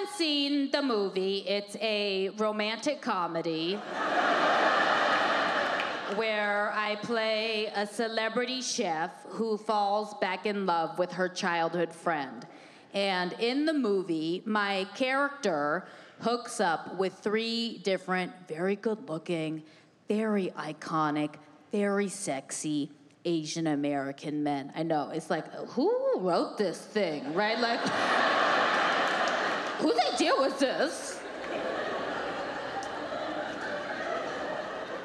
haven't seen the movie, it's a romantic comedy where I play a celebrity chef who falls back in love with her childhood friend. And in the movie, my character hooks up with three different, very good looking, very iconic, very sexy Asian American men. I know, it's like, who wrote this thing, right? Like, whose idea was this?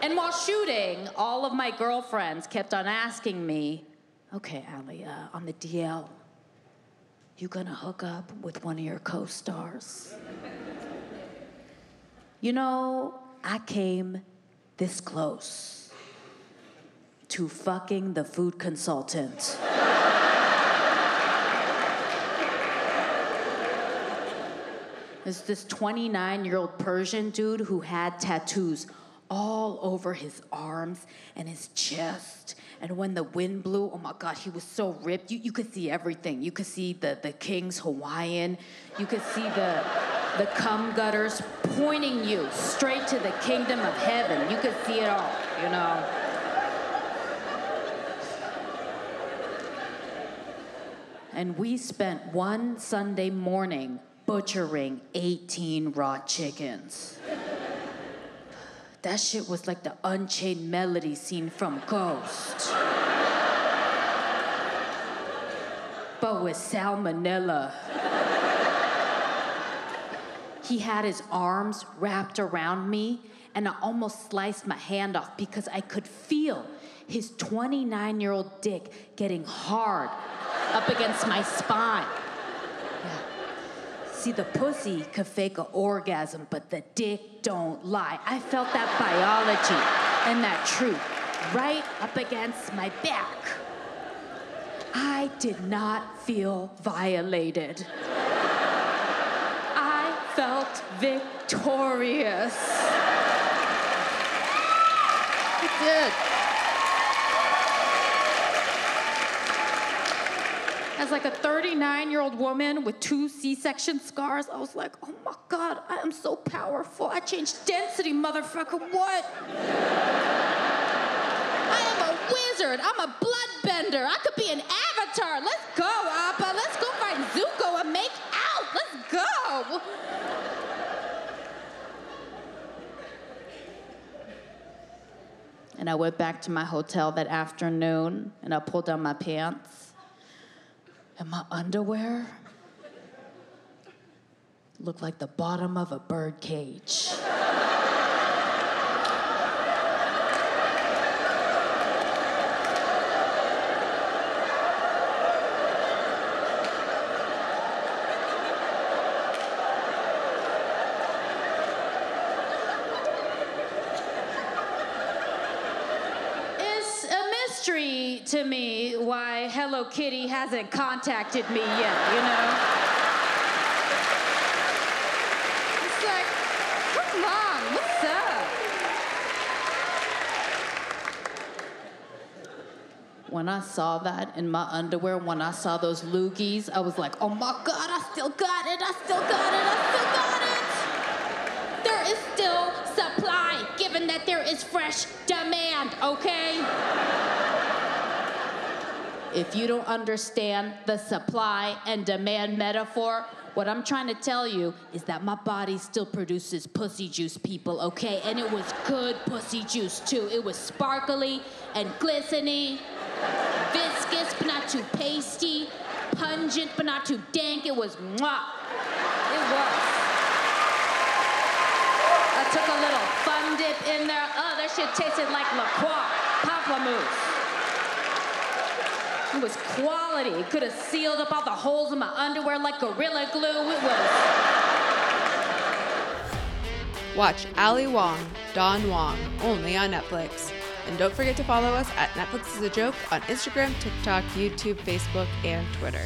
And while shooting, all of my girlfriends kept on asking me, okay, Ali, uh, on the DL, you gonna hook up with one of your co stars? you know, I came this close to fucking the food consultant. There's this 29 year old Persian dude who had tattoos all over his arms and his chest. And when the wind blew, oh my God, he was so ripped. You, you could see everything. You could see the, the king's Hawaiian. You could see the, the cum gutters pointing you straight to the kingdom of heaven. You could see it all, you know. And we spent one Sunday morning butchering 18 raw chickens. That shit was like the Unchained Melody scene from Ghost. but with salmonella. he had his arms wrapped around me, and I almost sliced my hand off because I could feel his 29 year old dick getting hard up against my spine. See, the pussy could fake an orgasm, but the dick don't lie. I felt that biology and that truth right up against my back. I did not feel violated. I felt victorious. I did. As like a 39 year old woman with two C section scars, I was like, oh my God, I am so powerful. I changed density, motherfucker. What? I am a wizard. I'm a bloodbender. I could be an avatar. Let's go, Appa. Let's go find Zuko and make out. Let's go. And I went back to my hotel that afternoon and I pulled down my pants. And my underwear looked like the bottom of a bird cage. It's a mystery to me why Hello Kitty hasn't contacted me yet, you know? It's like, come on, what's up? When I saw that in my underwear, when I saw those loogies, I was like, oh my God, I still got it, I still got it, I still got it. There is still supply, given that there is fresh demand, okay? If you don't understand the supply and demand metaphor, what I'm trying to tell you is that my body still produces pussy juice, people, okay? And it was good pussy juice, too. It was sparkly and glistening, viscous but not too pasty, pungent but not too dank. It was mwah. It was. I took a little fun dip in there. Oh, that shit tasted like La Croix, pamplemousse. It was quality. It could have sealed up all the holes in my underwear like Gorilla Glue. It was. Watch Ali Wong, Don Wong, only on Netflix. And don't forget to follow us at Netflix is a Joke on Instagram, TikTok, YouTube, Facebook, and Twitter.